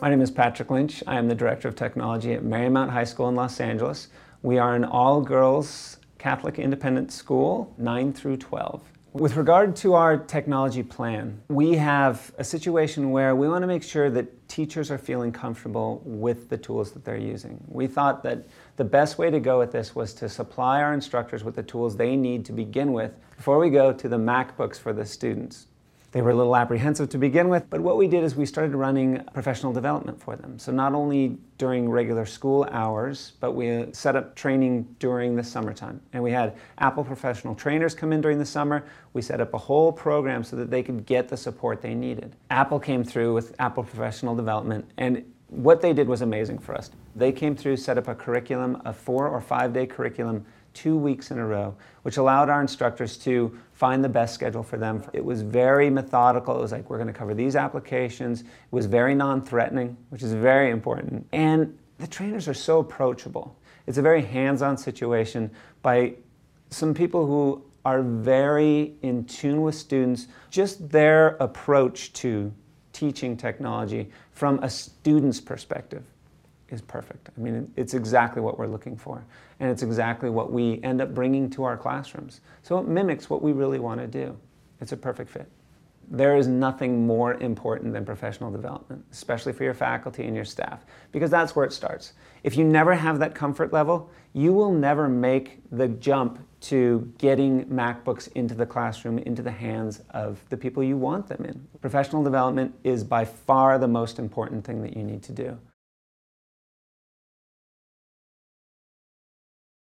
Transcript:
My name is Patrick Lynch. I am the Director of Technology at Marymount High School in Los Angeles. We are an all-girls Catholic independent school, 9 through 12. With regard to our technology plan, we have a situation where we want to make sure that teachers are feeling comfortable with the tools that they're using. We thought that the best way to go with this was to supply our instructors with the tools they need to begin with before we go to the MacBooks for the students. They were a little apprehensive to begin with, but what we did is we started running professional development for them. So not only during regular school hours, but we uh, set up training during the summertime. And we had Apple professional trainers come in during the summer. We set up a whole program so that they could get the support they needed. Apple came through with Apple professional development and what they did was amazing for us. They came through, set up a curriculum, a four or five day curriculum two weeks in a row, which allowed our instructors to find the best schedule for them. It was very methodical. It was like, we're going to cover these applications. It was very non threatening, which is very important. And the trainers are so approachable. It's a very hands on situation by some people who are very in tune with students, just their approach to teaching technology from a student's perspective is perfect. I mean, it's exactly what we're looking for. And it's exactly what we end up bringing to our classrooms. So it mimics what we really want to do. It's a perfect fit. There is nothing more important than professional development, especially for your faculty and your staff, because that's where it starts. If you never have that comfort level, you will never make the jump to getting MacBooks into the classroom, into the hands of the people you want them in. Professional development is by far the most important thing that you need to do.